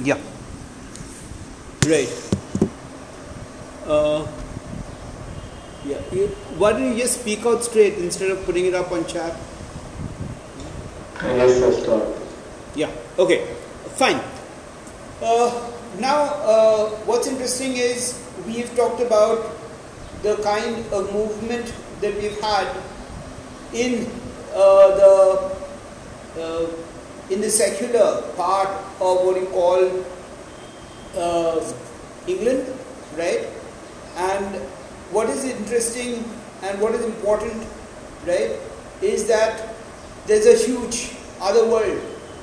Yeah. Right. Uh, yeah. You, why don't you just speak out straight instead of putting it up on chat? Yes, sir, start. Yeah. Okay. Fine. Uh, now, uh, what's interesting is we've talked about the kind of movement that we've had in uh, the uh, in the secular part of what you call uh, England, right? And what is interesting and what is important, right, is that there's a huge other world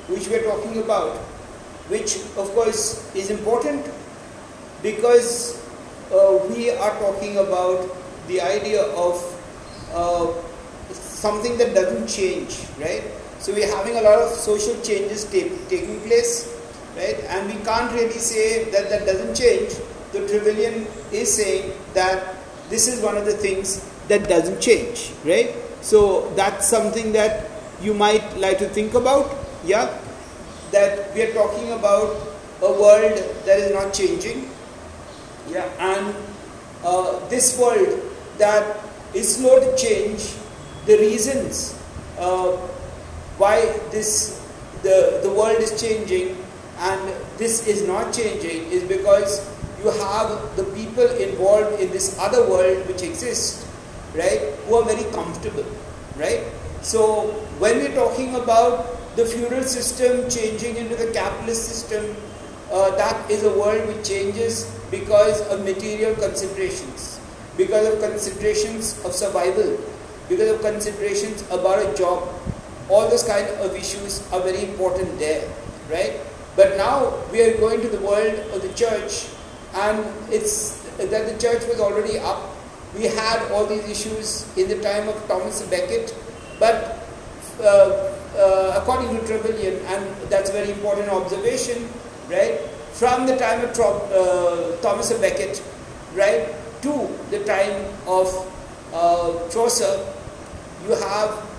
which we're talking about, which of course is important because uh, we are talking about the idea of uh, something that doesn't change, right? So we're having a lot of social changes taking place, right? And we can't really say that that doesn't change. The Trevelyan is saying that this is one of the things that doesn't change, right? So that's something that you might like to think about, yeah? That we are talking about a world that is not changing, yeah? And uh, this world that is slow to change, the reasons uh, why this the, the world is changing and this is not changing is because you have the people involved in this other world which exists, right, who are very comfortable, right? So when we're talking about the feudal system changing into the capitalist system, uh, that is a world which changes because of material considerations, because of considerations of survival, because of considerations about a job. All those kind of issues are very important there, right? But now we are going to the world of the church, and it's that the church was already up. We had all these issues in the time of Thomas Becket, but uh, uh, according to Trevelyan, and that's a very important observation, right? From the time of uh, Thomas Becket, right, to the time of uh, Chaucer, you have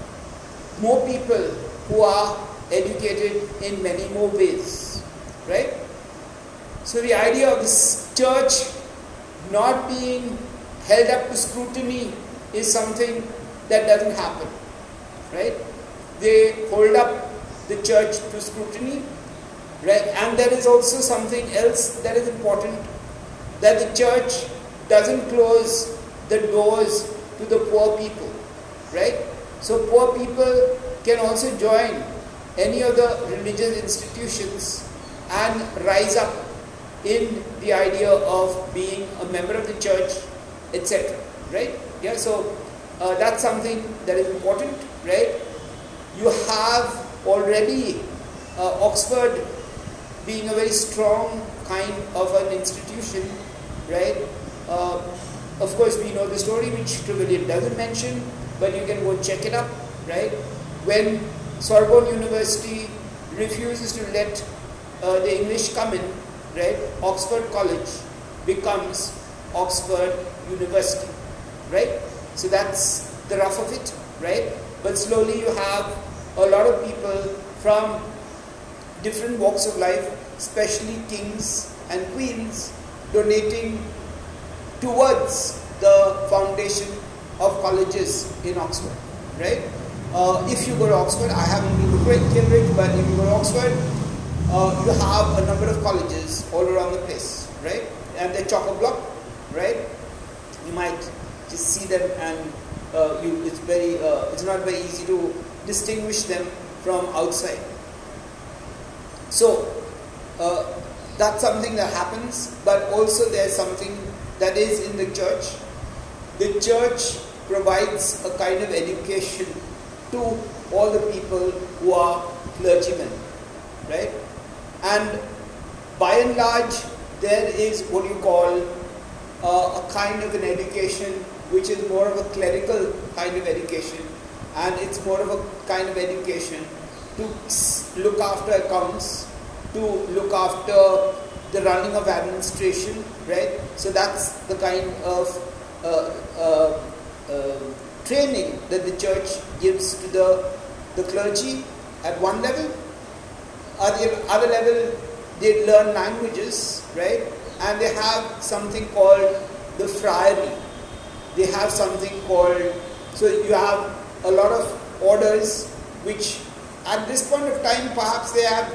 more people who are educated in many more ways, right? So the idea of this church not being held up to scrutiny is something that doesn't happen, right? They hold up the church to scrutiny, right? And there is also something else that is important that the church doesn't close the doors to the poor people, right? So poor people can also join any of the religious institutions and rise up in the idea of being a member of the church, etc. Right? Yeah. So uh, that's something that is important, right? You have already uh, Oxford being a very strong kind of an institution, right? Uh, of course, we know the story which Trevelyan doesn't mention, but you can go check it up, right? When Sorbonne University refuses to let uh, the English come in, right? Oxford College becomes Oxford University, right? So that's the rough of it, right? But slowly you have a lot of people from different walks of life, especially kings and queens, donating towards the foundation of colleges in Oxford, right? Uh, if you go to Oxford, I haven't been to Cambridge, but if you go to Oxford, uh, you have a number of colleges all around the place, right? And they're chock-a-block, right? You might just see them, and uh, you, it's very, uh, it's not very easy to distinguish them from outside. So uh, that's something that happens, but also there's something that is in the church. The church provides a kind of education to all the people who are clergymen, right? And by and large, there is what you call uh, a kind of an education which is more of a clerical kind of education, and it's more of a kind of education to look after accounts, to look after the running of administration, right? So that's the kind of uh, uh, uh, training that the church gives to the, the clergy at one level. At the other level, they learn languages, right? And they have something called the friary. They have something called, so you have a lot of orders which at this point of time perhaps they have,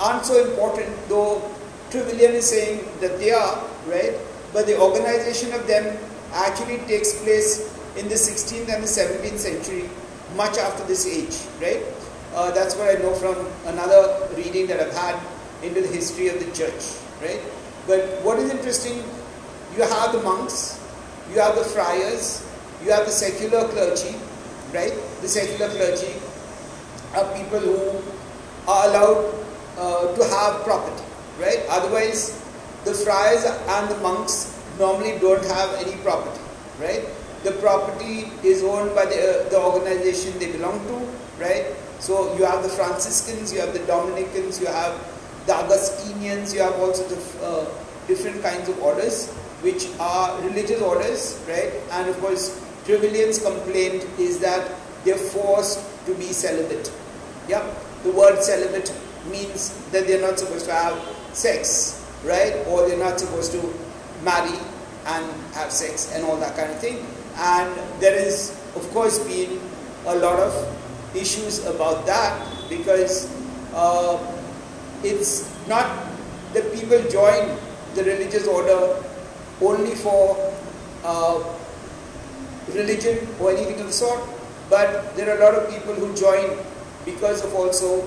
aren't so important, though Trevelyan is saying that they are, right? But the organization of them actually takes place in the 16th and the 17th century, much after this age, right? Uh, that's what I know from another reading that I've had into the history of the church, right? But what is interesting, you have the monks, you have the friars, you have the secular clergy, right? The secular clergy are people who are allowed uh, to have property, right? Otherwise, the friars and the monks normally don't have any property, right? The property is owned by the, uh, the organization they belong to, right? So you have the Franciscans, you have the Dominicans, you have the Augustinians, you have all sorts of uh, different kinds of orders, which are religious orders, right? And of course, Trevelyan's complaint is that they're forced to be celibate. Yeah, the word celibate means that they're not supposed to have sex, right? Or they're not supposed to marry and have sex and all that kind of thing. And there is, of course, been a lot of issues about that because uh, it's not that people join the religious order only for uh, religion or anything of the sort, but there are a lot of people who join because of also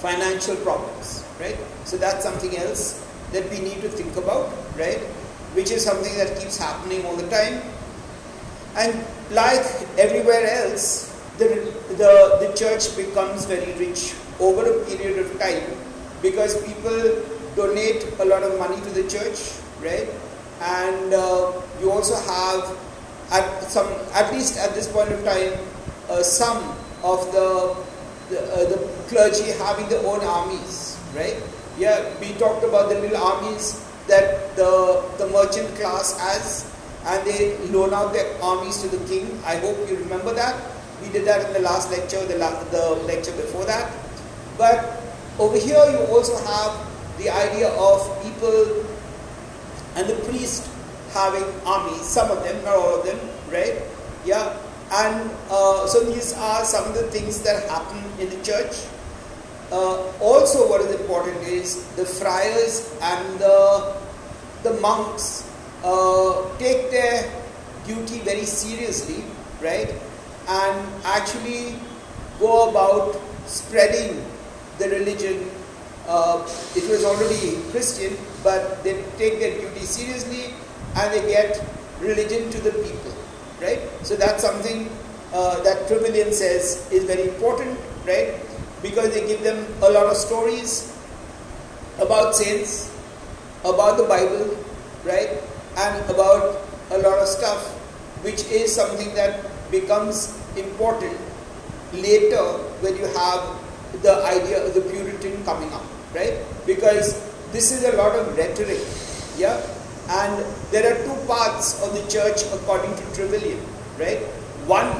financial problems, right? So that's something else that we need to think about, right? Which is something that keeps happening all the time. And like everywhere else, the, the, the church becomes very rich over a period of time because people donate a lot of money to the church, right? And uh, you also have, at some, at least at this point of time, uh, some of the the, uh, the clergy having their own armies, right? Yeah, we talked about the little armies that the the merchant class has, and they loan out their armies to the king. I hope you remember that. We did that in the last lecture, the, la- the lecture before that. But over here, you also have the idea of people and the priest having armies, some of them, not all of them, right? Yeah, and uh, so these are some of the things that happen in the church. Uh, also, what is important is the friars and the, the monks uh, take their duty very seriously, right? And actually go about spreading the religion. Uh, it was already Christian, but they take their duty seriously and they get religion to the people, right? So that's something uh, that Trevelyan says is very important, right? Because they give them a lot of stories about saints, about the Bible, right? And about a lot of stuff, which is something that becomes important later when you have the idea of the Puritan coming up, right? Because this is a lot of rhetoric, yeah? And there are two parts of the church according to Trevelyan, right? One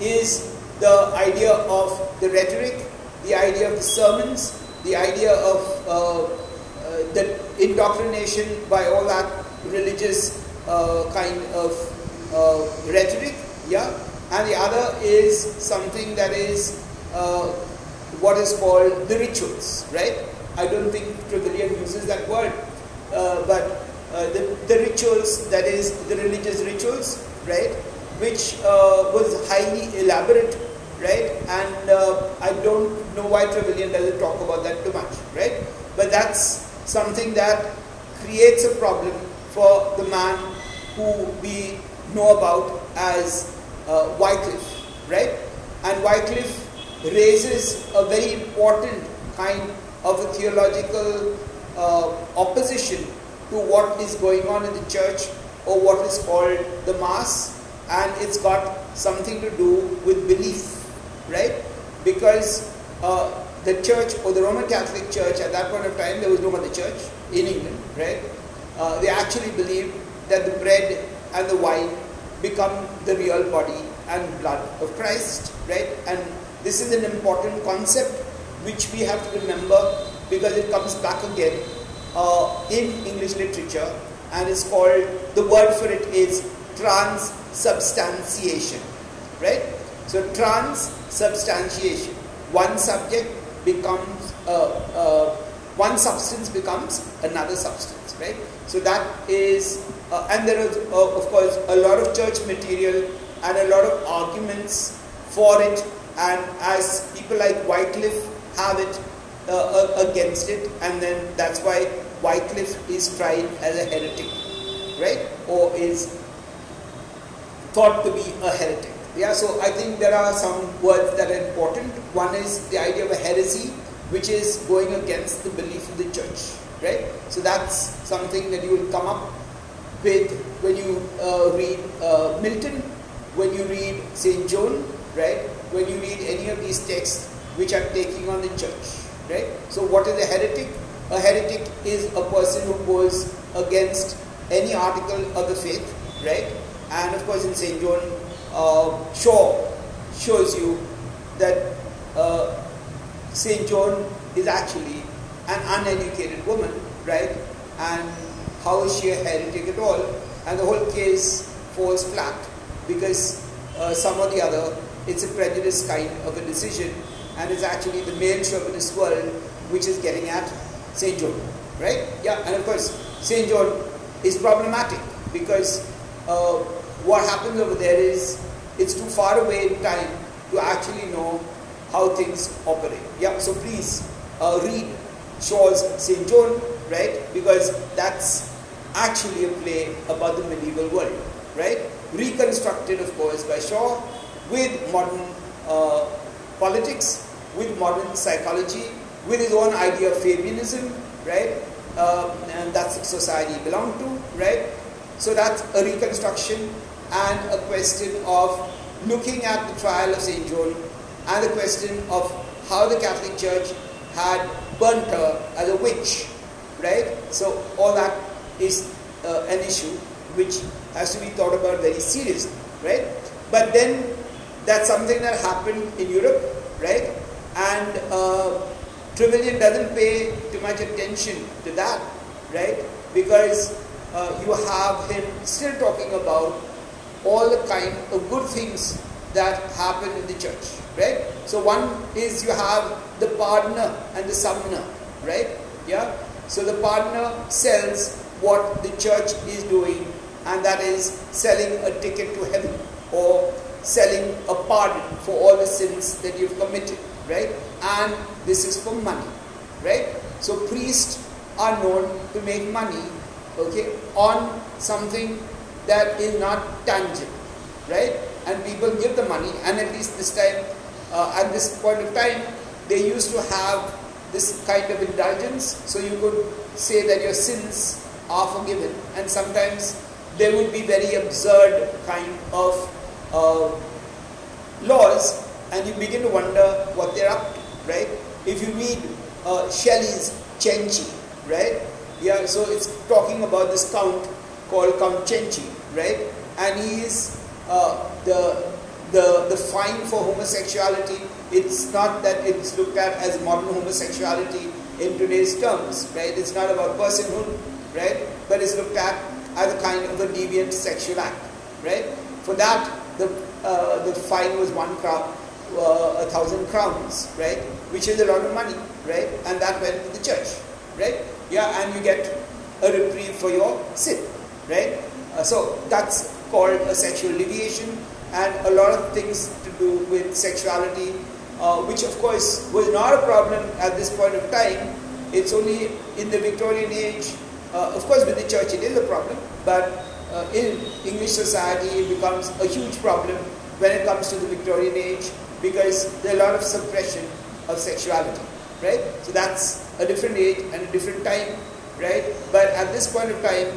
is the idea of the rhetoric, the idea of the sermons, the idea of uh, uh, the indoctrination by all that religious uh, kind of uh, rhetoric, yeah? And the other is something that is uh, what is called the rituals, right? I don't think Trevelyan uses that word, uh, but the, the rituals, that is the religious rituals, right? which was highly elaborate, right? And uh, I don't know why Trevelyan doesn't talk about that too much, right? But that's something that creates a problem for the man who we know about as uh, Wycliffe, right? And Wycliffe raises a very important kind of a theological uh, opposition to what is going on in the church or what is called the mass and it's got something to do with belief, right? Because uh, the church or the Roman Catholic Church at that point of time, there was no other church in England, right? Uh, they actually believed that the bread and the wine become the real body and blood of Christ, right? And this is an important concept which we have to remember because it comes back again uh, in English literature and is called, the word for it is transubstantiation, right? So transubstantiation, one subject becomes, uh, uh, one substance becomes another substance, right? So that is, uh, and there is uh, of course a lot of church material and a lot of arguments for it and as people like Wycliffe have it uh, against it and then that's why Wycliffe is tried as a heretic, right? Or is thought to be a heretic. Yeah, so I think there are some words that are important. One is the idea of a heresy, which is going against the belief of the church, right? So that's something that you will come up with when you uh, read uh, Milton, when you read St. Joan, right? When you read any of these texts which are taking on the church, right? So what is a heretic? A heretic is a person who goes against any article of the faith, right? And of course, in St. Joan, uh, shows you that uh, St. Joan is actually an uneducated woman, right? And how is she a heretic at all? And the whole case falls flat because uh, some or the other, it's a prejudiced kind of a decision, and it's actually the male chauvinist world which is getting at St. Joan, right? Yeah, and of course, St. Joan is problematic because uh, what happens over there is it's too far away in time to actually know how things operate. Yeah, so please uh, read Shaw's St. Joan, right? Because that's actually a play about the medieval world, right? Reconstructed, of course, by Shaw with modern uh, politics, with modern psychology, with his own idea of Fabianism, right? Uh, and that's the society he belonged to, right? So that's a reconstruction and a question of looking at the trial of St. Joan and the question of how the Catholic Church had burnt her as a witch, right? So all that is uh, an issue which has to be thought about very seriously, right? But then that's something that happened in Europe, right? And uh, Trevelyan doesn't pay too much attention to that, right? Because uh, you have him still talking about all the kind of good things that happen in the church, right? So one is you have the pardoner and the summoner, right? Yeah. So the pardoner sells what the church is doing, and that is selling a ticket to heaven or selling a pardon for all the sins that you've committed, right? And this is for money, right? So priests are known to make money, okay, on something that is not tangible, right? And people give the money, and at least this time, uh, at this point of time, they used to have this kind of indulgence, so you could say that your sins are forgiven, and sometimes there would be very absurd kind of uh, laws, and you begin to wonder what they're up to, right? If you read uh, Shelley's Cenci, right? Yeah, so it's talking about this count called Cenci, right? And he is uh, the, the, the fine for homosexuality. It's not that it's looked at as modern homosexuality in today's terms, right? It's not about personhood, right? But it's looked at as a kind of a deviant sexual act, right? For that, the, uh, the fine was one crown, uh, a thousand crowns, right? Which is a lot of money, right? And that went to the church, right? Yeah, and you get a reprieve for your sin, right? Uh, so that's called a sexual deviation, and a lot of things to do with sexuality, uh, which of course was not a problem at this point of time. It's only in the Victorian age, uh, of course, with the church it is a problem, but uh, in English society it becomes a huge problem when it comes to the Victorian age because there are a lot of suppression of sexuality, right? So that's a different age and a different time, right? But at this point of time,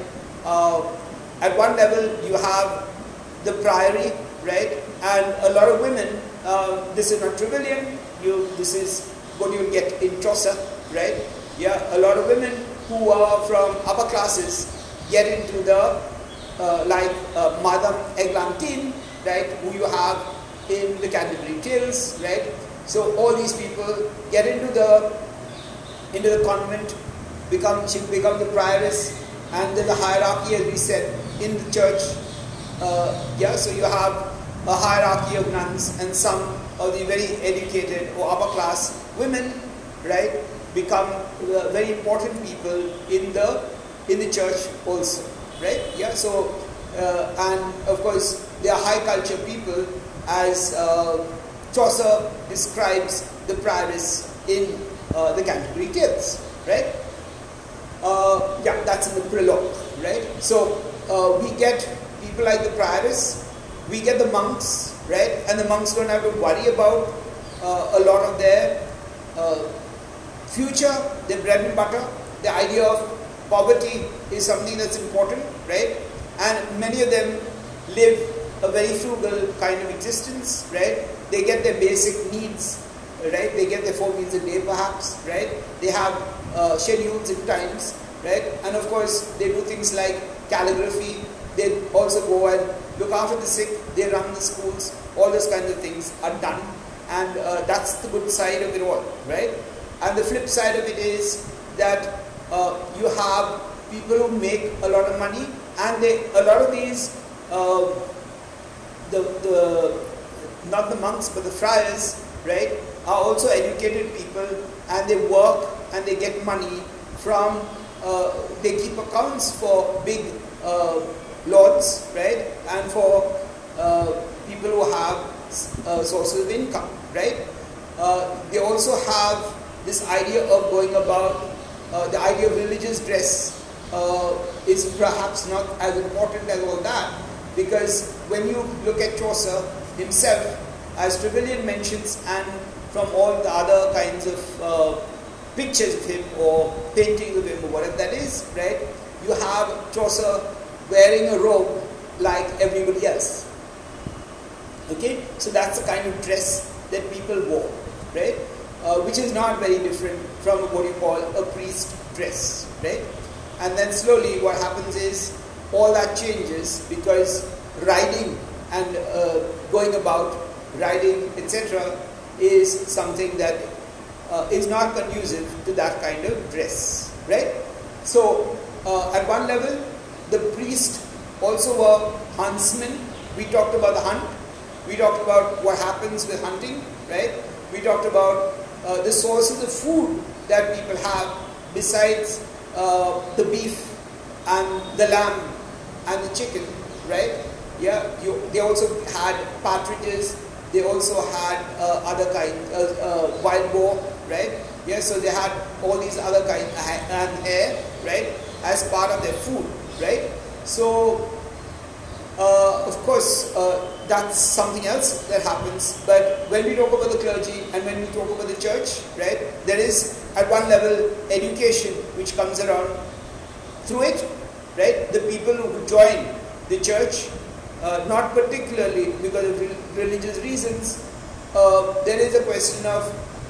uh, at one level you have the priory, right? And a lot of women, uh, this is not Trevelyan, you, this is what you get in Chaucer, right? Yeah, a lot of women who are from upper classes get into the, uh, like uh, Madame Eglantine, right, who you have in the Canterbury Tales, right? So all these people get into the into the convent, become she become the prioress, and then the hierarchy, as we said, in the church. Uh, yeah, so you have a hierarchy of nuns, and some of the very educated or upper class women, right, become uh, very important people in the in the church also, right? Yeah, so uh, and of course they are high culture people, as uh, Chaucer describes the prioress in uh, the Canterbury Tales, right? Uh, yeah, that's in the prologue, right? So uh, we get people like the prioress, we get the monks, right? And the monks don't have to worry about uh, a lot of their uh, future, their bread and butter. The idea of poverty is something that's important, right? And many of them live a very frugal kind of existence, right? They get their basic needs, right? They get their four meals a day, perhaps, right? They have uh, schedules and times, right? And of course, they do things like calligraphy. They also go and look after the sick. They run the schools. All those kinds of things are done, and uh, that's the good side of it all, right? And the flip side of it is that uh, you have people who make a lot of money, and they a lot of these uh, the, the not the monks but the friars, right, are also educated people and they work and they get money from, uh, they keep accounts for big uh, lords, right, and for uh, people who have uh, sources of income, right. Uh, they also have this idea of going about, the idea of religious dress is perhaps not as important as all that because when you look at Chaucer himself, as Trevelyan mentions, and from all the other kinds of uh, pictures of him or paintings of him or whatever that is, right? You have Chaucer wearing a robe like everybody else. Okay, so that's the kind of dress that people wore, right? Uh, which is not very different from what you call a priest dress, right? And then slowly what happens is all that changes because riding and uh, going about riding etc is something that uh, is not conducive to that kind of dress right so uh, at one level the priest also were huntsmen we talked about the hunt we talked about what happens with hunting right we talked about uh, the sources of food that people have besides uh, the beef and the lamb and the chicken, right? Yeah, you, they also had partridges. They also had uh, other kind, uh, uh, wild boar, right? Yeah, so they had all these other kind and hare, right, as part of their food, right? So, uh, of course, uh, that's something else that happens. But when we talk about the clergy and when we talk about the church, right, there is at one level education which comes around through it right? The people who join the church, uh, not particularly because of religious reasons, uh, there is a question of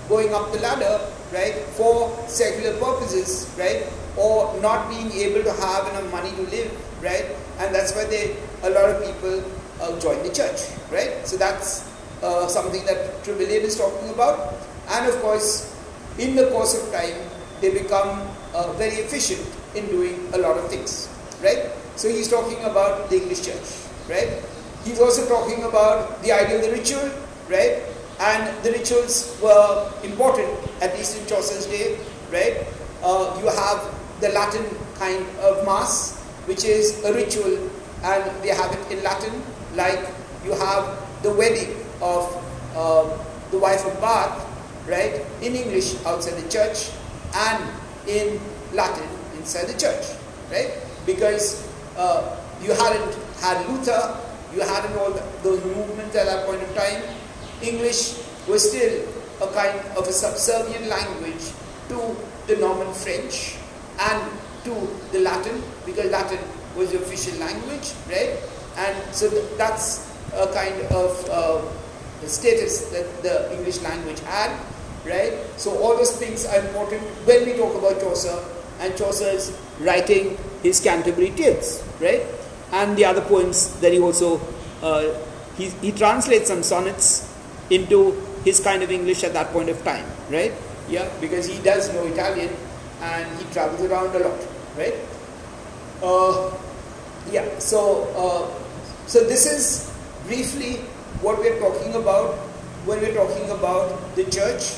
going up the ladder, right, for secular purposes, right, or not being able to have enough money to live, right, and that's why they a lot of people uh, join the church, right. So that's uh, something that Trevelyan is talking about, and of course, in the course of time, they become uh, very efficient in doing a lot of things right? So he's talking about the English church, right? He's also talking about the idea of the ritual, right? And the rituals were important, at least in Chaucer's day, right? Uh, you have the Latin kind of mass, which is a ritual, and they have it in Latin, like you have the wedding of uh, the wife of Bath, right, in English outside the church, and in Latin inside the church, right? because uh, you hadn't had Luther, you hadn't all those movements at that point of time. English was still a kind of a subservient language to the Norman French and to the Latin, because Latin was the official language, right? And so that's a kind of uh, status that the English language had, right? So all those things are important when we talk about Chaucer and Chaucer's writing his Canterbury Tales, right? And the other poems that he also uh, he, he translates some sonnets into his kind of English at that point of time, right? Yeah, because he does know Italian and he travels around a lot, right? Uh, yeah, so uh, so this is briefly what we're talking about when we're talking about the church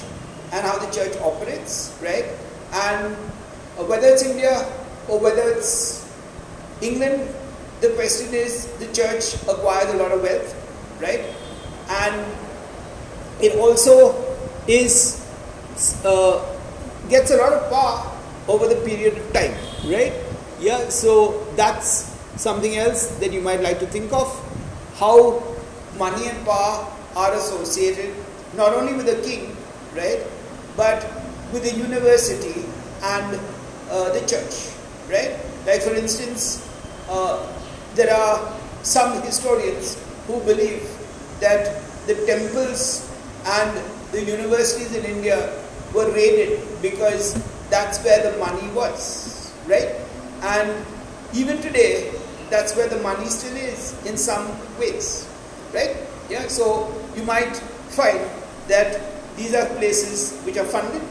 and how the church operates, right? And uh, whether it's India or whether it's England, the question is the church acquires a lot of wealth, right? And it also is uh, gets a lot of power over the period of time, right? Yeah, so that's something else that you might like to think of. How money and power are associated not only with the king, right, but with the university and uh, the church, right? Like, for instance, uh, there are some historians who believe that the temples and the universities in India were raided because that's where the money was, right? And even today, that's where the money still is in some ways, right? Yeah, so you might find that these are places which are funded,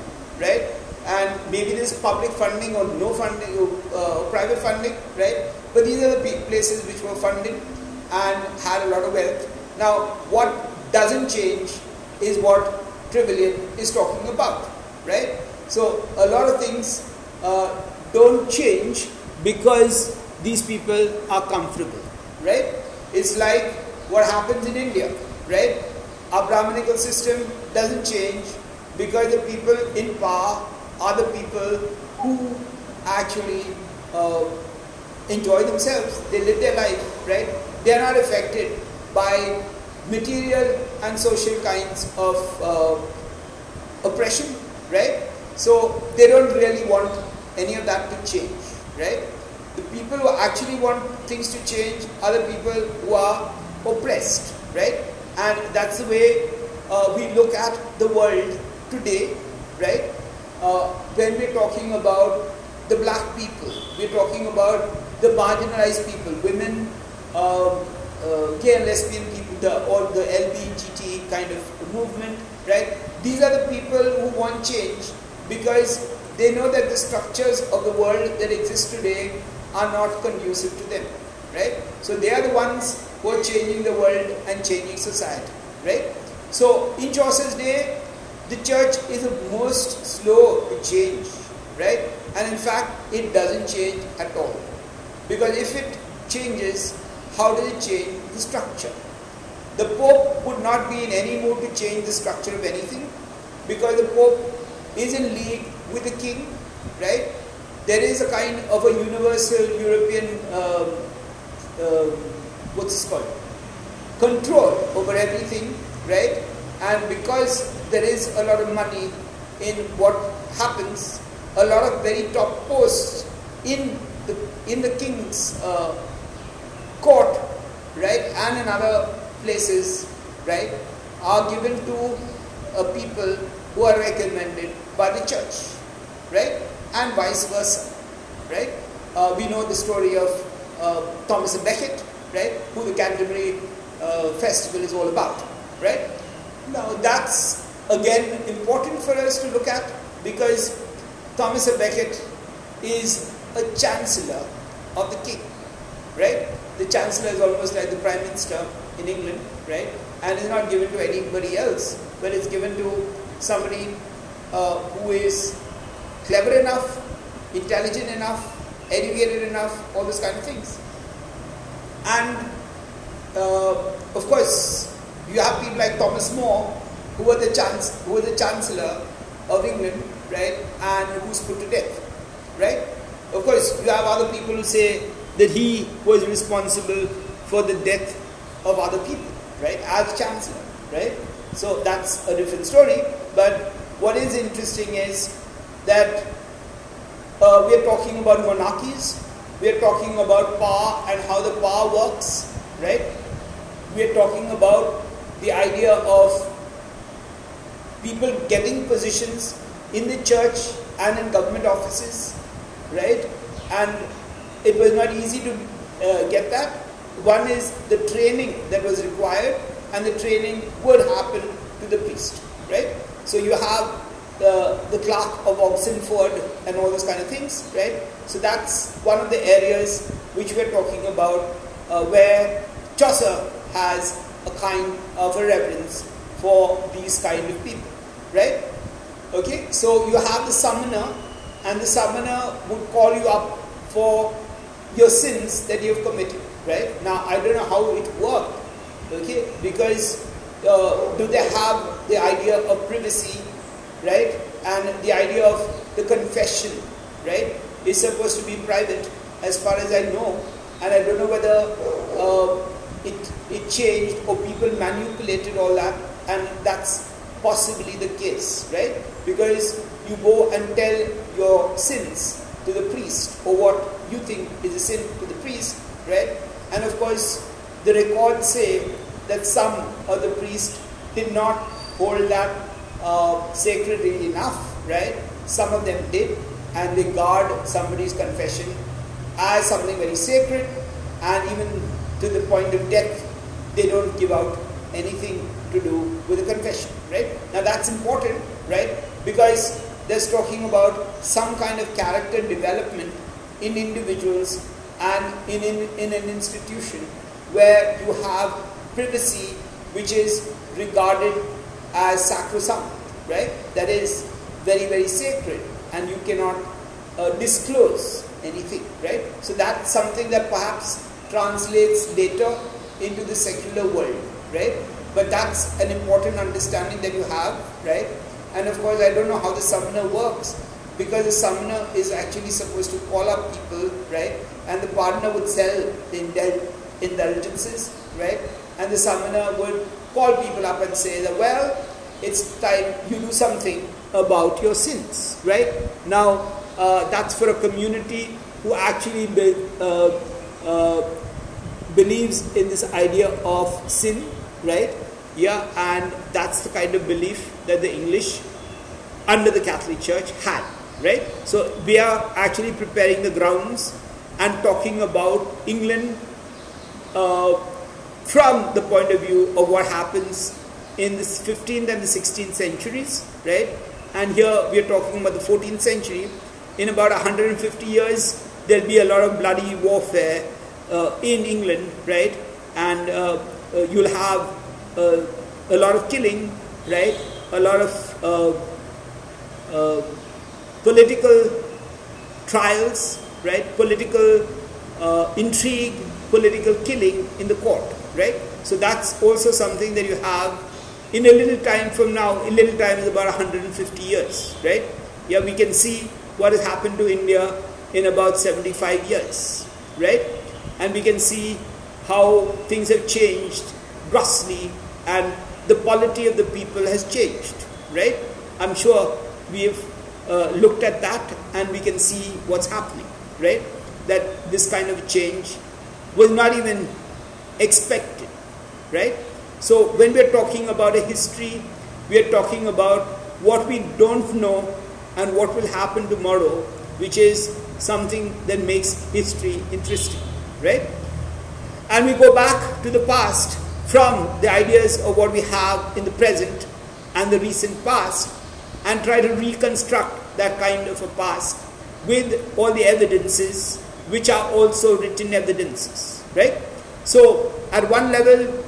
right? And maybe there's public funding or no funding or uh, private funding, right? But these are the places which were funded and had a lot of wealth. Now, what doesn't change is what Trevelyan is talking about, right? So, a lot of things uh, don't change because these people are comfortable, right? It's like what happens in India, right? Our Brahminical system doesn't change because the people in power are the people who actually uh, enjoy themselves. They live their life, right? They are not affected by material and social kinds of uh, oppression, right? So they don't really want any of that to change, right? The people who actually want things to change are the people who are oppressed, right? And that's the way uh, we look at the world today, right? Uh, when we're talking about the black people, we're talking about the marginalized people, women, um, uh, gay and lesbian people, the, or the LGBT kind of movement, right? These are the people who want change because they know that the structures of the world that exist today are not conducive to them, right? So they are the ones who are changing the world and changing society, right? So in Chaucer's day, the church is the most slow to change, right? And in fact, it doesn't change at all. Because if it changes, how does it change the structure? The Pope would not be in any mood to change the structure of anything because the Pope is in league with the king, right? There is a kind of a universal European, um, uh, what's this called? Control over everything, right? And because there is a lot of money in what happens, a lot of very top posts in in the king's uh, court, right, and in other places, right, are given to uh, people who are recommended by the church, right, and vice versa, right. Uh, we know the story of uh, Thomas Becket, right, who the Canterbury uh, Festival is all about, right. Now that's again important for us to look at because Thomas Becket is a chancellor of the king, right? The chancellor is almost like the prime minister in England, right? And is not given to anybody else, but it's given to somebody uh, who is clever enough, intelligent enough, educated enough, all those kind of things. And uh, of course, you have people like Thomas More, who were the chance, who were the chancellor of England, right, and who's put to death, right? Of course, you have other people who say that he was responsible for the death of other people, right, as chancellor, right? So that's a different story. But what is interesting is that uh, we are talking about monarchies, we are talking about power and how the power works, right? We are talking about the idea of people getting positions in the church and in government offices, right? And it was not easy to uh, get that. One is the training that was required, and the training would happen to the priest, right? So you have the, the clerk of Oxenford and all those kind of things, right? So that's one of the areas which we're talking about uh, where Chaucer has a kind of a reverence for these kind of people, right? Okay, so you have the summoner, and the summoner would call you up for your sins that you have committed, right? Now, I don't know how it worked, okay, because uh, do they have the idea of privacy right? And the idea of the confession, right, is supposed to be private as far as I know. And I don't know whether uh, it, it changed or people manipulated all that, and that's possibly the case, right? Because you go and tell your sins to the priest or what you think is a sin to the priest, right? And of course, the records say that some of the priests did not hold that uh, sacredly enough, right? Some of them did, and they guard somebody's confession as something very sacred, and even to the point of death, they don't give out anything to do with the confession, right? Now that's important, right? Because that's talking about some kind of character development in individuals and in, in, in an institution where you have privacy which is regarded as sacrosanct, right? That is very, very sacred and you cannot uh, disclose anything, right? So that's something that perhaps translates later into the secular world, right? But that's an important understanding that you have, right? And of course, I don't know how the summoner works because the summoner is actually supposed to call up people, right? And the pardoner would sell the indul- indulgences, right? And the summoner would call people up and say that, well, it's time you do something about your sins, right? Now, uh, that's for a community who actually be, uh, uh, believes in this idea of sin, right? Yeah, and that's the kind of belief that the English under the Catholic Church had, right? So we are actually preparing the grounds and talking about England uh, from the point of view of what happens in the 15th and the 16th centuries, right? And here we are talking about the 14th century. In about 150 years, there'll be a lot of bloody warfare uh, in England, right? And uh, uh, you'll have uh, a lot of killing, right? A lot of uh, uh, political trials, right? Political intrigue, political killing in the court, right? So that's also something that you have in a little time from now, a little time is about 150 years, right? Yeah, we can see what has happened to India in about 75 years, right? And we can see how things have changed grossly and the polity of the people has changed, right? I'm sure we have uh, looked at that and we can see what's happening, right? That this kind of change was not even expected, right? So when we're talking about a history, we are talking about what we don't know and what will happen tomorrow, which is something that makes history interesting, right? And we go back to the past from the ideas of what we have in the present and the recent past and try to reconstruct that kind of a past with all the evidences which are also written evidences, right? So at one level,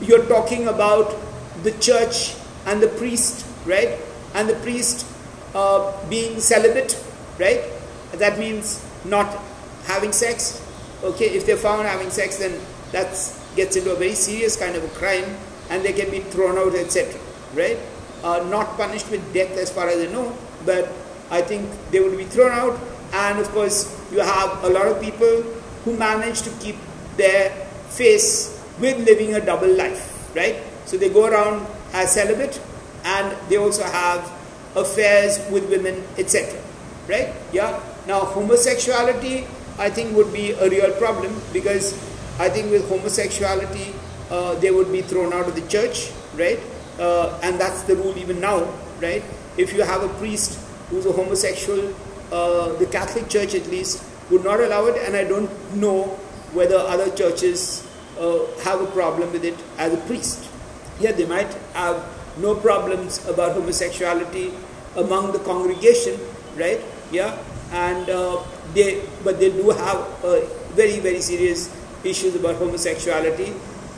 you're talking about the church and the priest, right? And the priest uh, being celibate, right? That means not having sex. Okay, if they're found having sex, then that gets into a very serious kind of a crime and they can be thrown out, etc. Right? Uh, not punished with death as far as I know, but I think they would be thrown out. And of course, you have a lot of people who manage to keep their face with living a double life, right? So they go around as celibate and they also have affairs with women, etc. Right? Yeah. Now, homosexuality, I think, would be a real problem because I think with homosexuality, uh, they would be thrown out of the church, right? Uh, and that's the rule even now, right? If you have a priest who's a homosexual, uh, the Catholic Church at least would not allow it, and I don't know whether other churches uh, have a problem with it as a priest. Yeah, they might have no problems about homosexuality among the congregation, right? Yeah, and uh, they but they do have uh, very very serious issues about homosexuality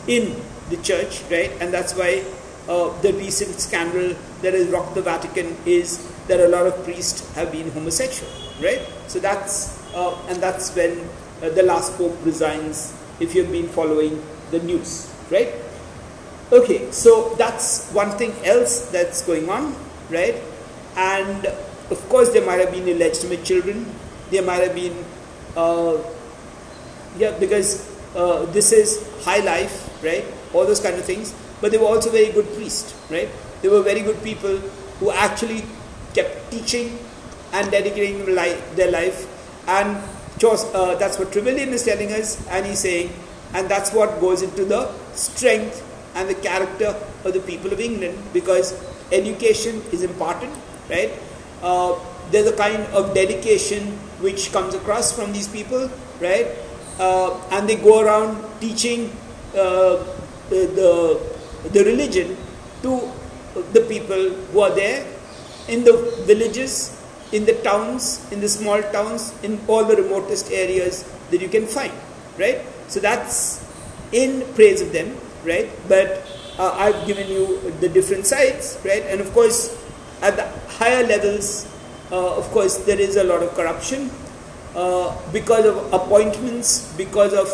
in the church, right? And that's why uh, the recent scandal that has rocked the Vatican is that a lot of priests have been homosexual, right? So that's uh, and that's when uh, the last pope resigns. If you've been following the news, right? Okay, so that's one thing else that's going on, right? And of course, there might have been illegitimate children. There might have been, uh, yeah, because uh, this is high life, right? All those kind of things. But they were also very good priests, right? They were very good people who actually kept teaching and dedicating their life. And uh, that's what Trevelyan is telling us, and he's saying, and that's what goes into the strength and the character of the people of England because education is important, right? Uh, there's a kind of dedication which comes across from these people, right? Uh, and they go around teaching uh, the, the religion to the people who are there in the villages, in the towns, in the small towns, in all the remotest areas that you can find, right? So that's in praise of them, right? But uh, I've given you the different sides, right? And of course, at the higher levels, uh, of course, there is a lot of corruption uh, because of appointments, because of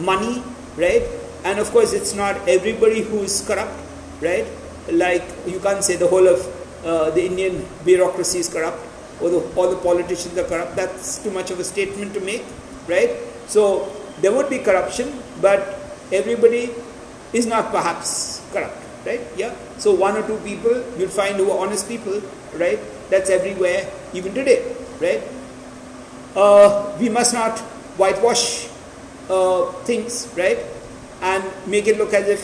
money, right? And of course, it's not everybody who is corrupt, right? Like you can't say the whole of uh, the Indian bureaucracy is corrupt or the, all the politicians are corrupt. That's too much of a statement to make, right? So there would be corruption, but everybody is not perhaps corrupt, right? Yeah. So one or two people you'll find who are honest people, right? That's everywhere, even today, right? Uh, we must not whitewash uh, things, right? And make it look as if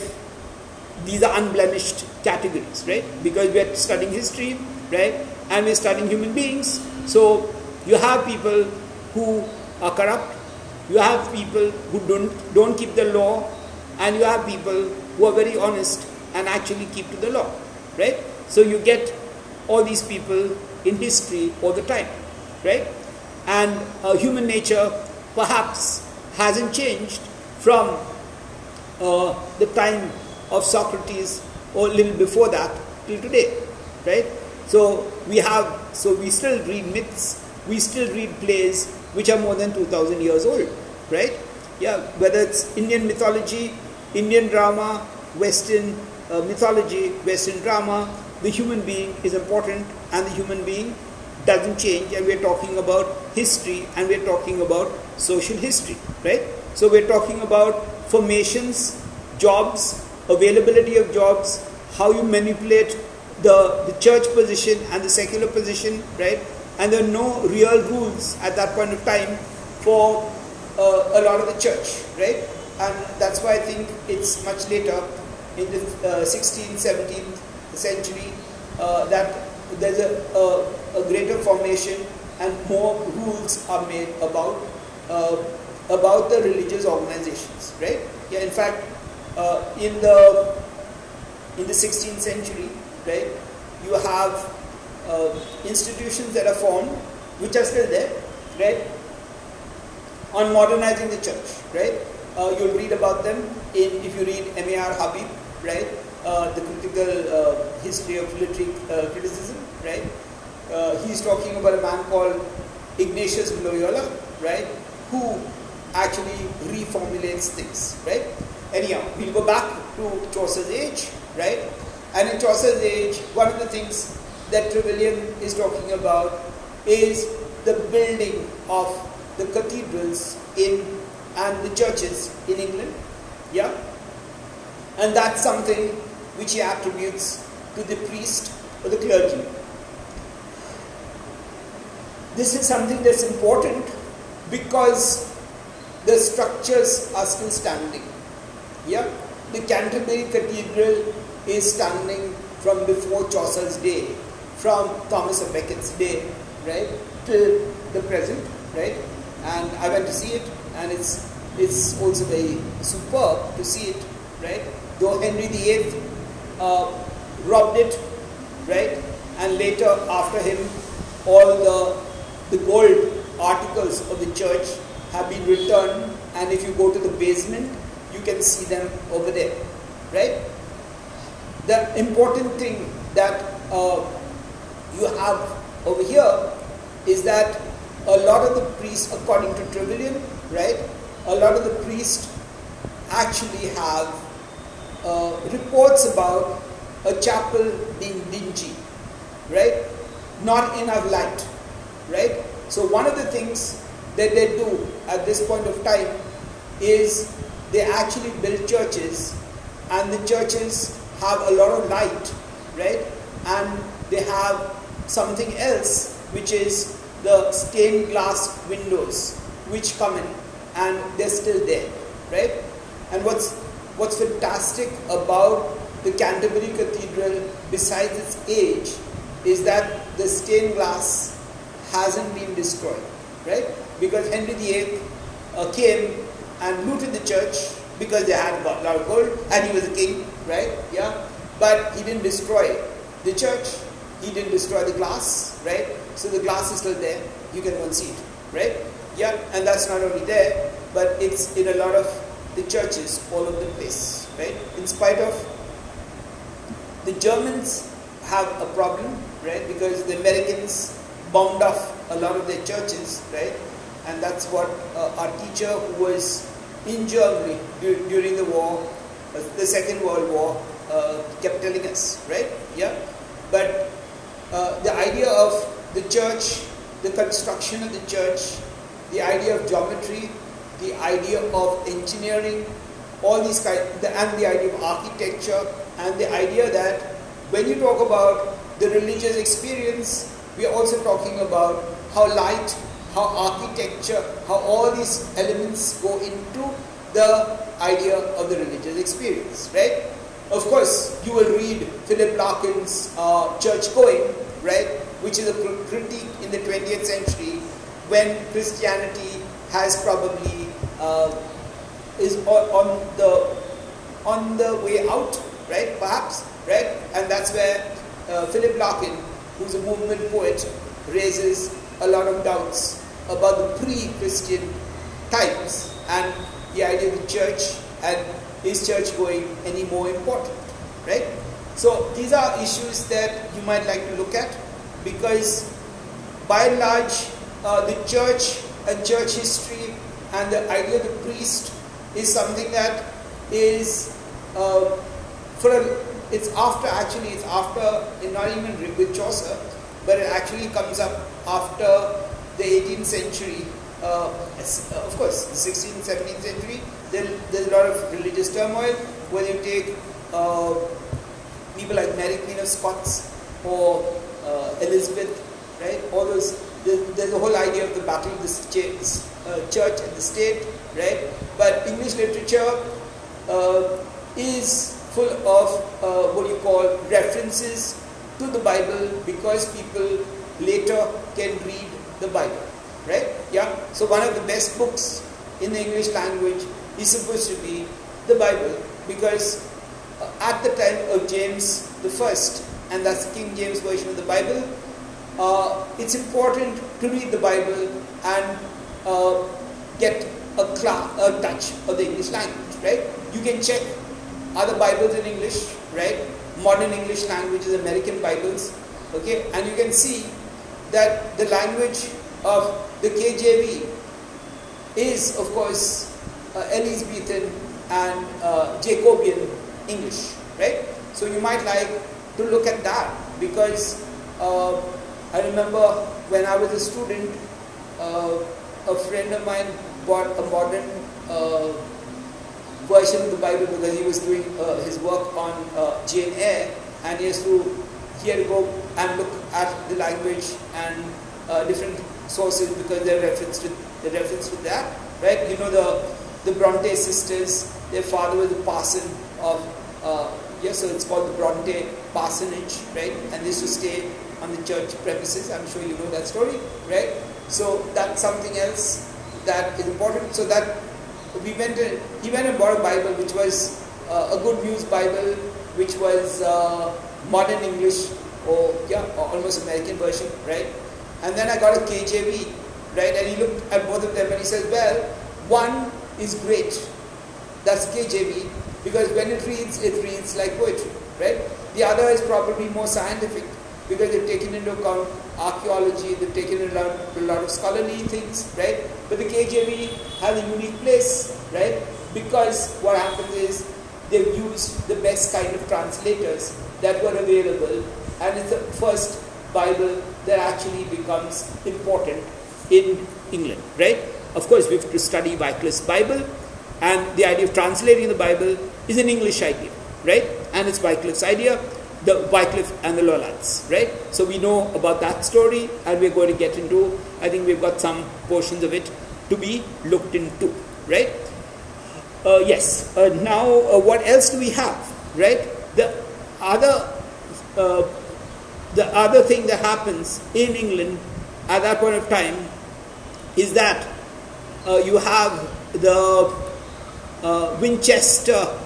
these are unblemished categories, right? Because we are studying history, right? And we're studying human beings. So you have people who are corrupt, you have people who don't don't keep the law, and you have people who are very honest and actually keep to the law, right? So you get all these people in history all the time, right? And uh, human nature perhaps hasn't changed from uh, the time of Socrates or a little before that till today, right? So we have, so we still read myths, we still read plays which are more than 2000 years old, right? Yeah, whether it's Indian mythology, Indian drama, Western uh, mythology, Western drama, the human being is important and the human being doesn't change and we're talking about history and we're talking about social history, right? So we're talking about formations, jobs, availability of jobs, how you manipulate the, the church position and the secular position, right? And there are no real rules at that point of time for uh, a lot of the church, right? And that's why I think it's much later in the uh, 16th, 17th century uh, that there's a, a, a, greater formation and more rules are made about uh, about the religious organizations, right? Yeah, in fact, uh, in the in the 16th century, right, you have uh, institutions that are formed, which are still there, right, on modernizing the church, right? Uh, you'll read about them in if you read M.A.R. Habib, right? Uh, the critical uh, history of literary uh, criticism, right? He's talking about a man called Ignatius Loyola, right? Who actually reformulates things, right? Anyhow, we'll go back to Chaucer's age, right? And in Chaucer's age, one of the things that Trevelyan is talking about is the building of the cathedrals in and the churches in England. Yeah? And that's something which he attributes to the priest or the clergy. This is something that's important because the structures are still standing. Yeah? The Canterbury Cathedral is standing from before Chaucer's day, from Thomas of Becket's day, right, till the present, right? And I went to see it, and it's it's also very superb to see it, right? Though Henry VIII uh, robbed it, right? and later after him, all the, the gold articles of the church have been returned and if you go to the basement, you can see them over there, right? The important thing that uh, you have over here is that a lot of the priests, according to Trevelyan, right, a lot of the priests actually have uh, reports about a chapel being dingy, right? Not enough light, right? So one of the things that they do at this point of time is they actually build churches and the churches have a lot of light, right? And they have something else which is the stained glass windows which come in and they're still there, right? And what's what's fantastic about the Canterbury Cathedral, besides its age, is that the stained glass hasn't been destroyed, right? Because Henry VIII uh, came and looted the church because they had a lot of gold and he was a king, right? Yeah. But he didn't destroy the church. He didn't destroy the glass, right? So the glass is still there. You can go and see it, right? Yeah. And that's not only there, but it's in a lot of the churches all over the place, right? In spite of the Germans have a problem, right? Because the Americans bombed off a lot of their churches, right? And that's what uh, our teacher who was in Germany du- during the war, uh, the Second World War, uh, kept telling us, right? Yeah. But uh, the idea of the church, the construction of the church, the idea of geometry, the idea of engineering, all these kind, and the idea of architecture, and the idea that when you talk about the religious experience, we are also talking about how light how architecture, how all these elements go into the idea of the religious experience, right? Of course, you will read Philip Larkin's uh, Church Going, right, which is a critique in the 20th century when Christianity has probably uh, is on, on the on the way out, right? Perhaps, right? And that's where uh, Philip Larkin, who's a movement poet, raises a lot of doubts about the pre-Christian times and the idea of the church and is church going any more important, right? So these are issues that you might like to look at because by and large uh, the church and church history and the idea of the priest is something that is uh, for a, it's after actually it's after not even with Chaucer but it actually comes up after the 18th century, uh, uh, of course, the 16th, 17th century, there, there's a lot of religious turmoil. When you take uh, people like Mary Queen of Scots or uh, Elizabeth, right? All those, there's the whole idea of the battle of the uh, church and the state, right? But English literature uh, is full of what you call references to the Bible because people later can read the Bible, right? Yeah. So one of the best books in the English language is supposed to be the Bible because uh, at the time of James the First, and that's the King James version of the Bible, uh, it's important to read the Bible and uh, get a, cl- a touch of the English language, right? You can check other Bibles in English, right? Modern English languages, American Bibles, okay, and you can see that the language of the KJV is, of course, uh, Elizabethan and uh, Jacobean English, right? So you might like to look at that because uh, I remember when I was a student, uh, a friend of mine bought a modern uh, version of the Bible because he was doing uh, his work on Jane Eyre and he has to he had to go and look at the language and uh, different sources because they're reference to the reference to that, right? You know the the Bronte sisters. Their father was a parson of uh, yes, so it's called the Bronte parsonage, right? And they used to stay on the church premises. I'm sure you know that story, right? So that's something else that is important. So that we went he went and bought a Bible which was uh, a good news Bible, which was uh, modern English or yeah, almost American version, right? And then I got a KJV, right? And he looked at both of them and he says, well, one is great. That's KJV because when it reads, it reads like poetry, right? The other is probably more scientific because they've taken into account archaeology, they've taken into account a lot of scholarly things, right? But the KJV has a unique place, right? Because what happens is they've used the best kind of translators that were available, and it's the first Bible that actually becomes important in England, right? Of course, we have to study Wycliffe's Bible, and the idea of translating the Bible is an English idea, right? And it's Wycliffe's idea the Wycliffe and the Lollards, right? So we know about that story and we're going to get into, I think we've got some portions of it to be looked into, right? Uh, yes, uh, now uh, what else do we have, right? The other, uh, the other thing that happens in England at that point of time is that uh, you have the uh, Winchester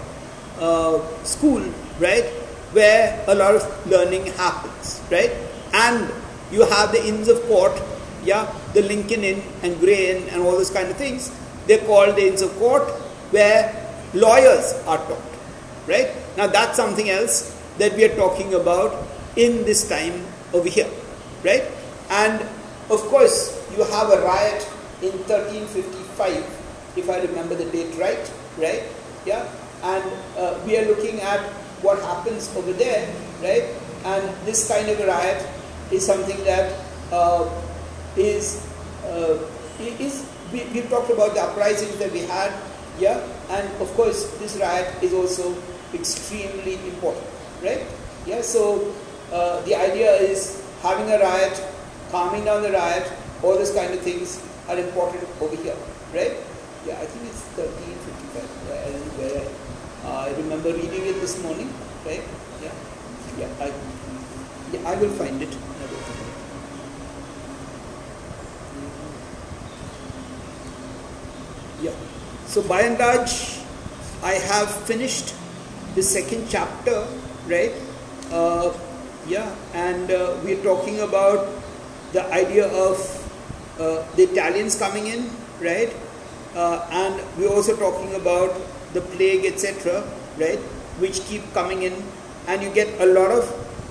school, right? Where a lot of learning happens, right? And you have the Inns of Court, yeah, the Lincoln Inn and Grey Inn and all those kind of things. They're called the Inns of Court where lawyers are taught, right? Now that's something else that we are talking about in this time over here, right? And of course, you have a riot in 1355, if I remember the date right, right? Yeah, and uh, we are looking at what happens over there, right? And this kind of a riot is something that uh, is uh, is we, we talked about the uprisings that we had, yeah, and of course this riot is also extremely important, right? Yeah, so uh, the idea is having a riot, calming down the riot, all those kind of things are important over here, right? Yeah, I think it's 1355. I don't know where uh, I remember reading it this morning, right? Yeah, yeah, I, yeah, I will find it. Yeah. So by and large, I have finished the second chapter, right? Uh, yeah, and uh, we're talking about the idea of uh, the Italians coming in, right? Uh, and we're also talking about the plague, etc., right, which keep coming in, and you get a lot of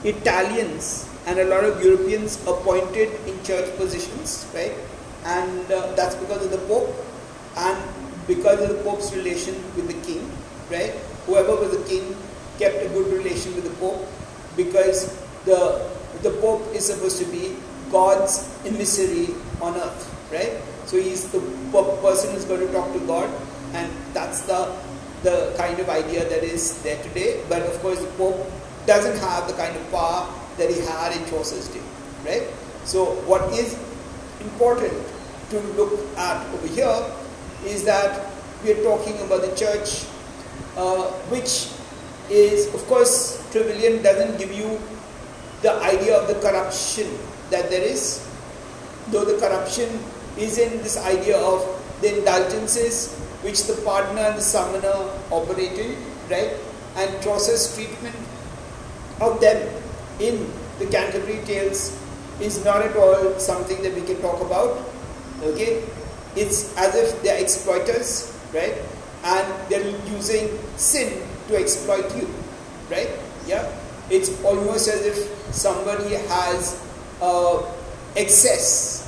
Italians and a lot of Europeans appointed in church positions, right, and uh, that's because of the Pope and because of the Pope's relation with the King, right. Whoever was the King kept a good relation with the Pope because the the Pope is supposed to be God's emissary on earth, right? So he's the person who's going to talk to God, and that's the the kind of idea that is there today. But of course, the Pope doesn't have the kind of power that he had in Chaucer's day, right? So, what is important to look at over here is that we are talking about the church, uh, which is, of course, Trevelyan doesn't give you the idea of the corruption that there is, though the corruption is in this idea of the indulgences which the pardoner and the summoner operated, right? And Chaucer's treatment of them in the Canterbury Tales is not at all something that we can talk about. Okay? It's as if they're exploiters, right? And they're using sin to exploit you, right? Yeah? It's almost as if somebody has uh, excess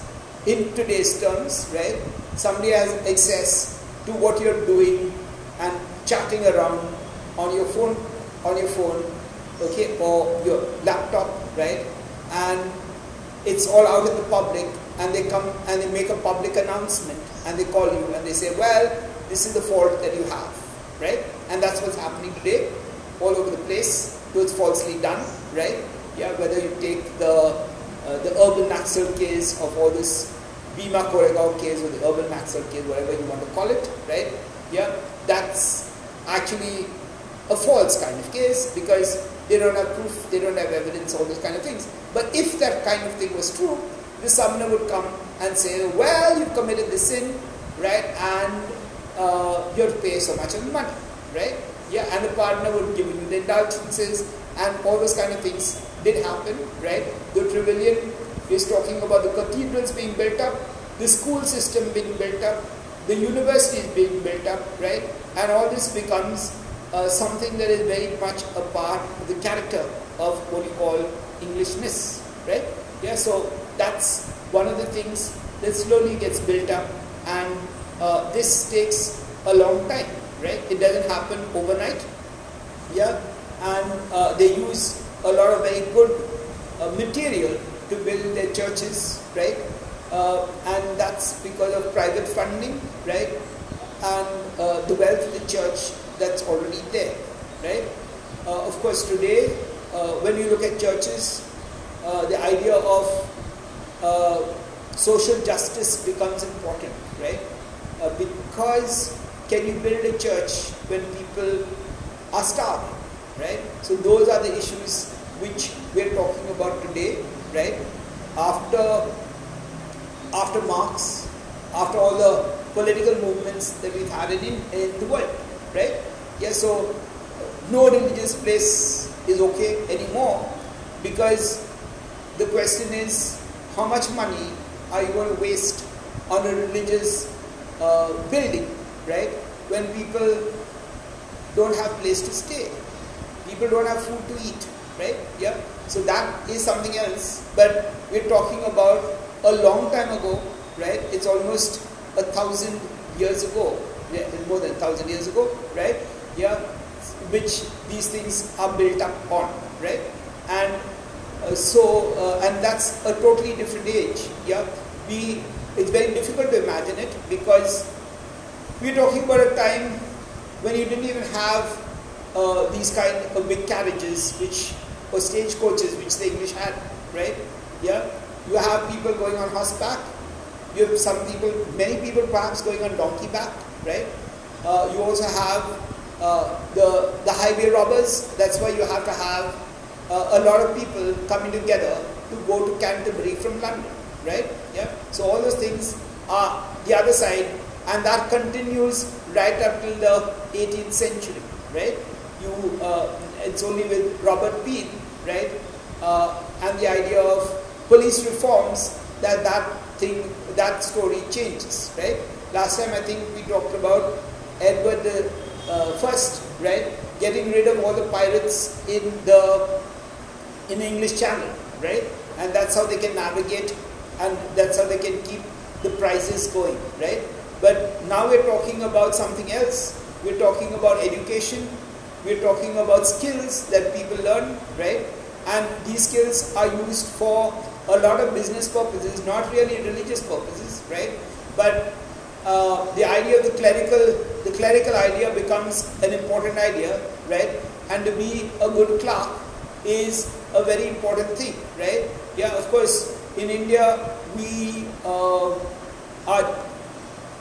in today's terms, right? Somebody has excess to what you're doing and chatting around on your phone, on your phone, okay, or your laptop, right? And it's all out in the public, and they come and they make a public announcement, and they call you and they say, well, this is the fault that you have, right? And that's what's happening today, all over the place. Though it's falsely done, right? Yeah, whether you take the uh, the urban Naxal case of all this Bhima Koregaon case or the urban Naxal case, whatever you want to call it, right? Yeah, that's actually a false kind of case because they don't have proof, they don't have evidence, all those kind of things. But if that kind of thing was true, the summoner would come and say, well, you've committed this sin, right? And uh, you have to pay so much of money, right? Yeah, and the pardoner would give you the indulgences and all those kind of things did happen, right? The Trevelyan is talking about the cathedrals being built up, the school system being built up, the universities being built up, right? And all this becomes uh, something that is very much a part of the character of what you call Englishness, right? Yeah, so that's one of the things that slowly gets built up, and uh, this takes a long time, right? It doesn't happen overnight, yeah, and uh, they use a lot of very good uh, material to build their churches, right? Uh, and that's because of private funding, right? And uh, the wealth of the church that's already there, right? Uh, of course, today, uh, when you look at churches, uh, the idea of uh, social justice becomes important, right? because can you build a church when people are starving, right? So those are the issues which we're talking about today, right? After after Marx, after all the political movements that we've had in, in the world, right? Yeah, so no religious place is okay anymore because the question is how much money are you going to waste on a religious uh, building, right? When people don't have place to stay, people don't have food to eat, right? Yeah. So that is something else. But we're talking about a long time ago, right? It's almost a thousand years ago, yeah, more than a thousand years ago, right? Yeah, which these things are built up on, right? And uh, so, uh, and that's a totally different age. Yeah, we it's very difficult to imagine it because we're talking about a time when you didn't even have uh, these kind of big carriages, which or stage coaches, which the English had, right? Yeah, you have people going on horseback. You have some people, many people perhaps going on donkey back, right? Uh, you also have uh, the, the highway robbers. That's why you have to have uh, a lot of people coming together to go to Canterbury from London, right? Yeah. So all those things are the other side, and that continues right up till the 18th century, right? You, uh, it's only with Robert Peel, right, uh, and the idea of police reforms that that thing, that story changes, right? Last time I think we talked about Edward the uh, First, right, getting rid of all the pirates in the in the English Channel, right, and that's how they can navigate, and that's how they can keep the prices going, right? But now we're talking about something else. We're talking about education. We're talking about skills that people learn, right? And these skills are used for a lot of business purposes, not really religious purposes, right? But uh, the idea of the clerical, the clerical idea becomes an important idea, right? And to be a good clerk is a very important thing, right? Yeah, of course, in India we uh, are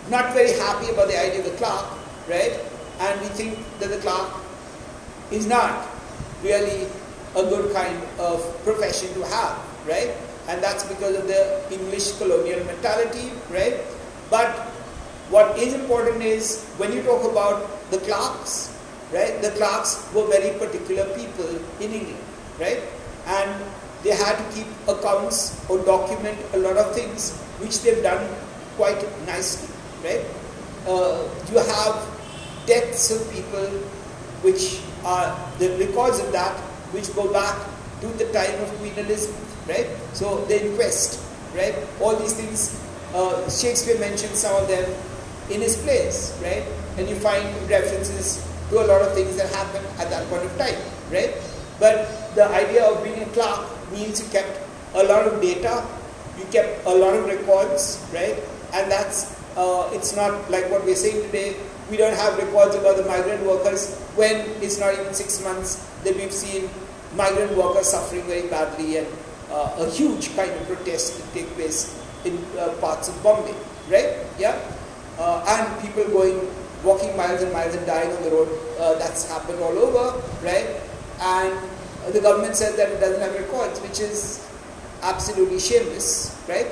not very happy about the idea of the clerk, right? And we think that the clerk is not really a good kind of profession to have, right? and that's because of the English colonial mentality, right? But what is important is when you talk about the clerks, right? The clerks were very particular people in England, right? And they had to keep accounts or document a lot of things, which they've done quite nicely, right? Uh, you have deaths of people, which are the records of that, which go back to the time of Queen Elizabeth right? So the inquest, right? All these things, uh, Shakespeare mentions some of them in his plays, right? And you find references to a lot of things that happened at that point of time, right? But the idea of being a clerk means you kept a lot of data, you kept a lot of records, right? And that's, uh, it's not like what we're saying today, we don't have records about the migrant workers when it's not even six months that we've seen migrant workers suffering very badly and uh, a huge kind of protest to take place in uh, parts of Bombay, right? Yeah, uh, and people going, walking miles and miles and dying on the road. Uh, that's happened all over, right? And the government said that it doesn't have records, which is absolutely shameless, right?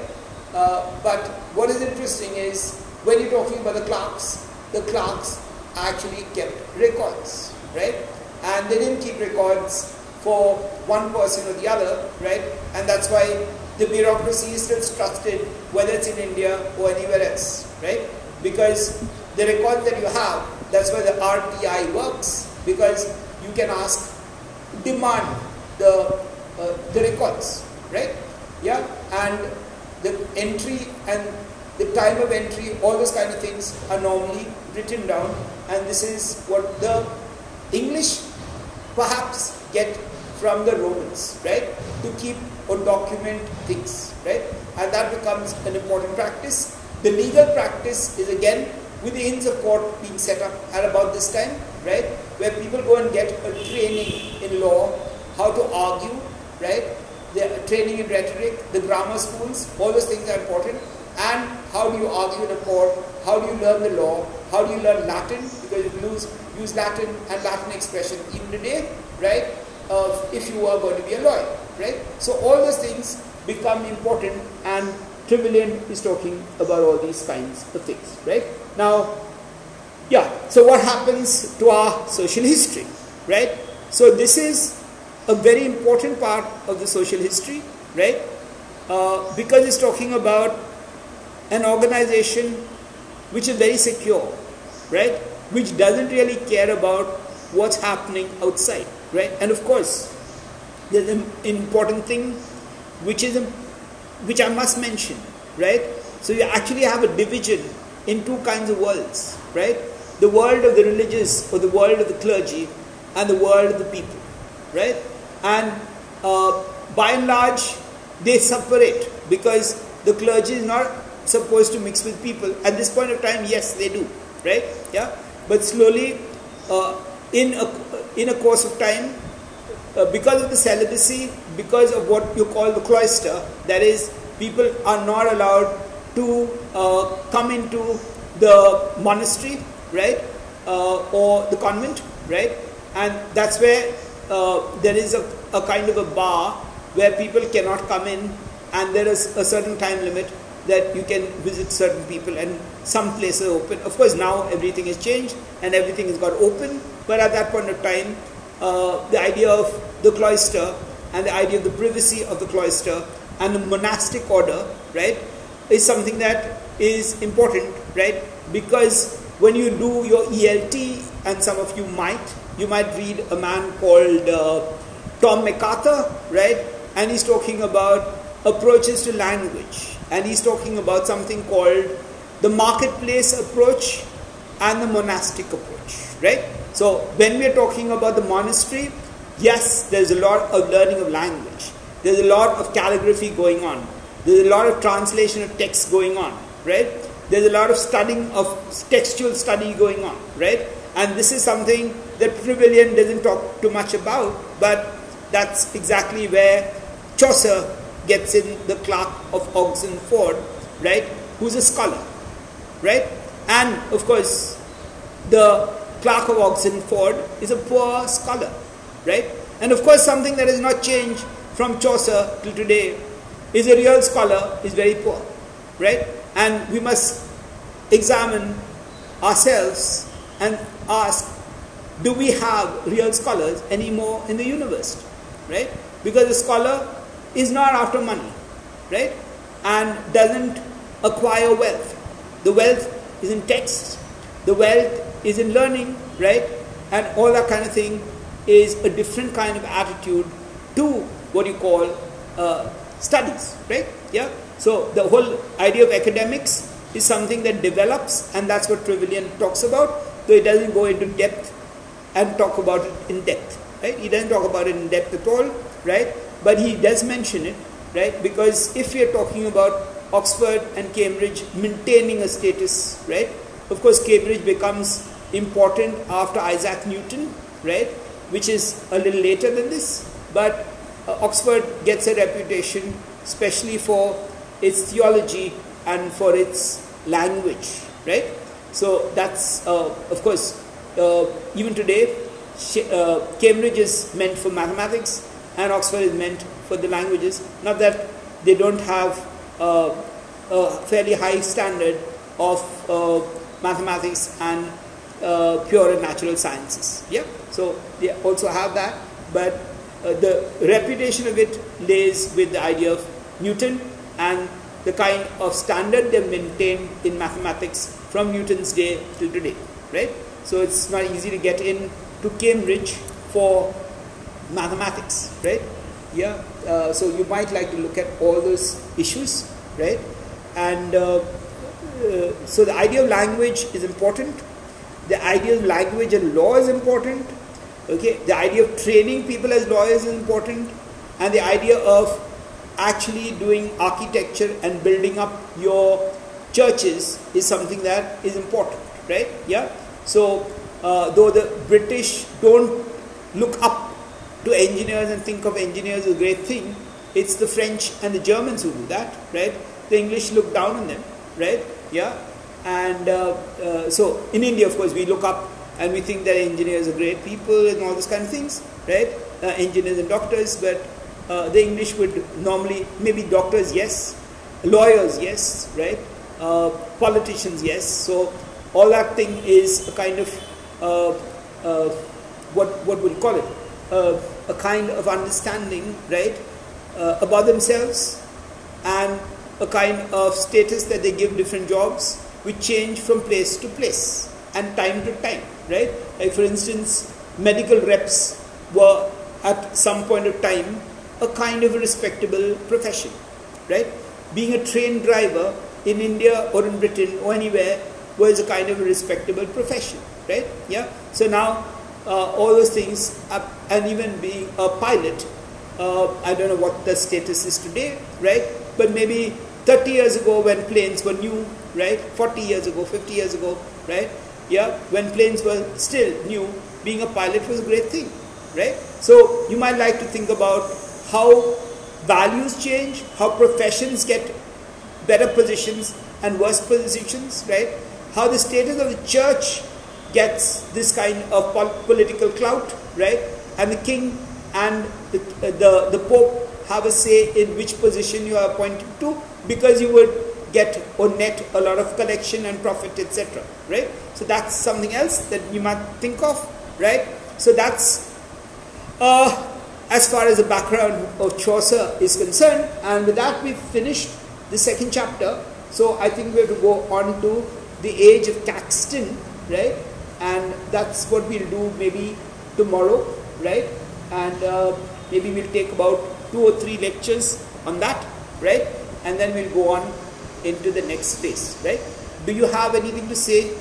Uh, but what is interesting is when you're talking about the clerks, the clerks actually kept records, right? And they didn't keep records for one person or the other, right? And that's why the bureaucracy is still trusted, whether it's in India or anywhere else, right? Because the record that you have, that's why the RTI works, because you can ask, demand the, uh, the records, right? Yeah, and the entry and the time of entry, all those kind of things are normally written down, and this is what the English perhaps get from the Romans, right? To keep or document things, right? And that becomes an important practice. The legal practice is again with the Inns of Court being set up at about this time, right? Where people go and get a training in law, how to argue, right? The training in rhetoric, the grammar schools, all those things are important. And how do you argue in a court? How do you learn the law? How do you learn Latin? Because you lose, use Latin and Latin expression even today, right? Uh, if you are going to be a lawyer, right? So all those things become important and Trevelyan is talking about all these kinds of things, right? Now, yeah, so what happens to our social history, right? So this is a very important part of the social history, right? Uh, because it's talking about an organization which is very secure, right? Which doesn't really care about what's happening outside, right? And of course, there's an important thing which is which I must mention, right? So you actually have a division in two kinds of worlds, right? The world of the religious or the world of the clergy and the world of the people, right? And uh, by and large, they separate because the clergy is not supposed to mix with people. At this point of time, yes, they do, right? Yeah, but slowly, uh, in a in a course of time, uh, because of the celibacy, because of what you call the cloister, that is, people are not allowed to uh, come into the monastery, right, uh, or the convent, right, and that's where uh, there is a, a kind of a bar where people cannot come in, and there is a certain time limit that you can visit certain people and some places open. Of course, now everything has changed and everything has got open, but at that point of time, uh, the idea of the cloister and the idea of the privacy of the cloister and the monastic order, right, is something that is important, right? Because when you do your ELT, and some of you might, you might read a man called uh, Tom McArthur, right? And he's talking about approaches to language and he's talking about something called the marketplace approach and the monastic approach, right? So when we're talking about the monastery, yes, there's a lot of learning of language. There's a lot of calligraphy going on. There's a lot of translation of text going on, right? There's a lot of studying of textual study going on, right? And this is something that Trevelyan doesn't talk too much about, but that's exactly where Chaucer gets in the clerk of Oxenford, right, who's a scholar, right? And of course, the clerk of Oxenford is a poor scholar, right? And of course, something that has not changed from Chaucer till today is a real scholar is very poor, right? And we must examine ourselves and ask, do we have real scholars anymore in the universe, right? Because a scholar is not after money, right? And doesn't acquire wealth. The wealth is in text, the wealth is in learning, right? And all that kind of thing is a different kind of attitude to what you call uh, studies, right? Yeah. So the whole idea of academics is something that develops, and that's what Trevelyan talks about. Though it doesn't go into depth and talk about it in depth, right? He doesn't talk about it in depth at all, right? But he does mention it, right? Because if we are talking about Oxford and Cambridge maintaining a status, right? Of course, Cambridge becomes important after Isaac Newton, right? Which is a little later than this, but uh, Oxford gets a reputation, especially for its theology and for its language, right? So that's, uh, of course, uh, even today, uh, Cambridge is meant for mathematics, and Oxford is meant for the languages. Not that they don't have uh, a fairly high standard of uh, mathematics and uh, pure and natural sciences. Yeah, so they also have that, but uh, the reputation of it lays with the idea of Newton and the kind of standard they maintained in mathematics from Newton's day till today, right? So it's not easy to get in to Cambridge for mathematics, right? Yeah, uh, so you might like to look at all those issues, right? And uh, uh, so the idea of language is important. The idea of language and law is important. Okay, the idea of training people as lawyers is important, and the idea of actually doing architecture and building up your churches is something that is important, right? Yeah. So uh, though the British don't look up to engineers and think of engineers as a great thing, it's the French and the Germans who do that, right? The English look down on them, right? Yeah. And uh, uh, so in India, of course, we look up and we think that engineers are great people and all those kind of things, right? Uh, engineers and doctors, but uh, the English would normally, maybe doctors, yes, lawyers, yes, right? Uh, politicians, yes. So all that thing is a kind of uh, what what would call it? Uh, a kind of understanding, right, uh, about themselves, and a kind of status that they give different jobs, which change from place to place and time to time, right? Like for instance, medical reps were at some point of time a kind of a respectable profession, right? Being a train driver in India or in Britain or anywhere was a kind of a respectable profession, right? Yeah. So now uh, all those things, uh, and even being a pilot, uh, I don't know what the status is today, right? But maybe 30 years ago when planes were new, right? 40 years ago, 50 years ago, right? Yeah, when planes were still new, being a pilot was a great thing, right? So you might like to think about how values change, how professions get better positions and worse positions, right? How the status of the church gets this kind of political clout, right? And the king and the, the, the pope have a say in which position you are appointed to because you would get or net a lot of collection and profit, etc. Right? So that's something else that you might think of, right? So that's uh, as far as the background of Chaucer is concerned. And with that, we've finished the second chapter. So I think we have to go on to the age of Caxton, right? And that's what we'll do maybe tomorrow, right? And uh, maybe we'll take about two or three lectures on that, right? And then we'll go on into the next phase, right? Do you have anything to say?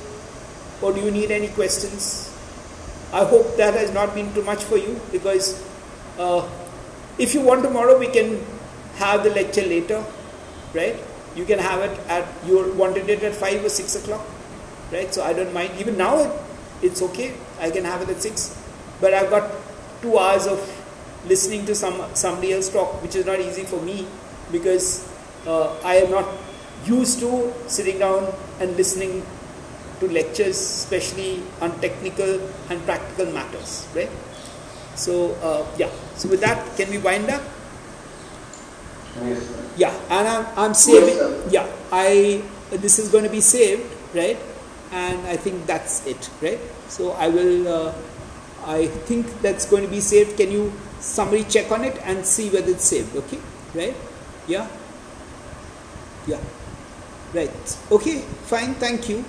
Or do you need any questions? I hope that has not been too much for you because uh, if you want tomorrow, we can have the lecture later, right? You can have it at, you wanted it at 5 or 6 o'clock, right? So I don't mind. Even now, it's okay. I can have it at 6. But I've got two hours of listening to some somebody else talk, which is not easy for me because uh, I am not used to sitting down and listening to lectures, especially on technical and practical matters, right? So uh, yeah. So with that, can we wind up? Yes, Yeah, and I'm, I'm saving. sir. yeah, I this is going to be saved, right? and I think that's it, right? So I will, uh, I think that's going to be saved. Can you summary check on it and see whether it's saved, okay? Right? Yeah? Yeah. Right. Okay, fine, thank you.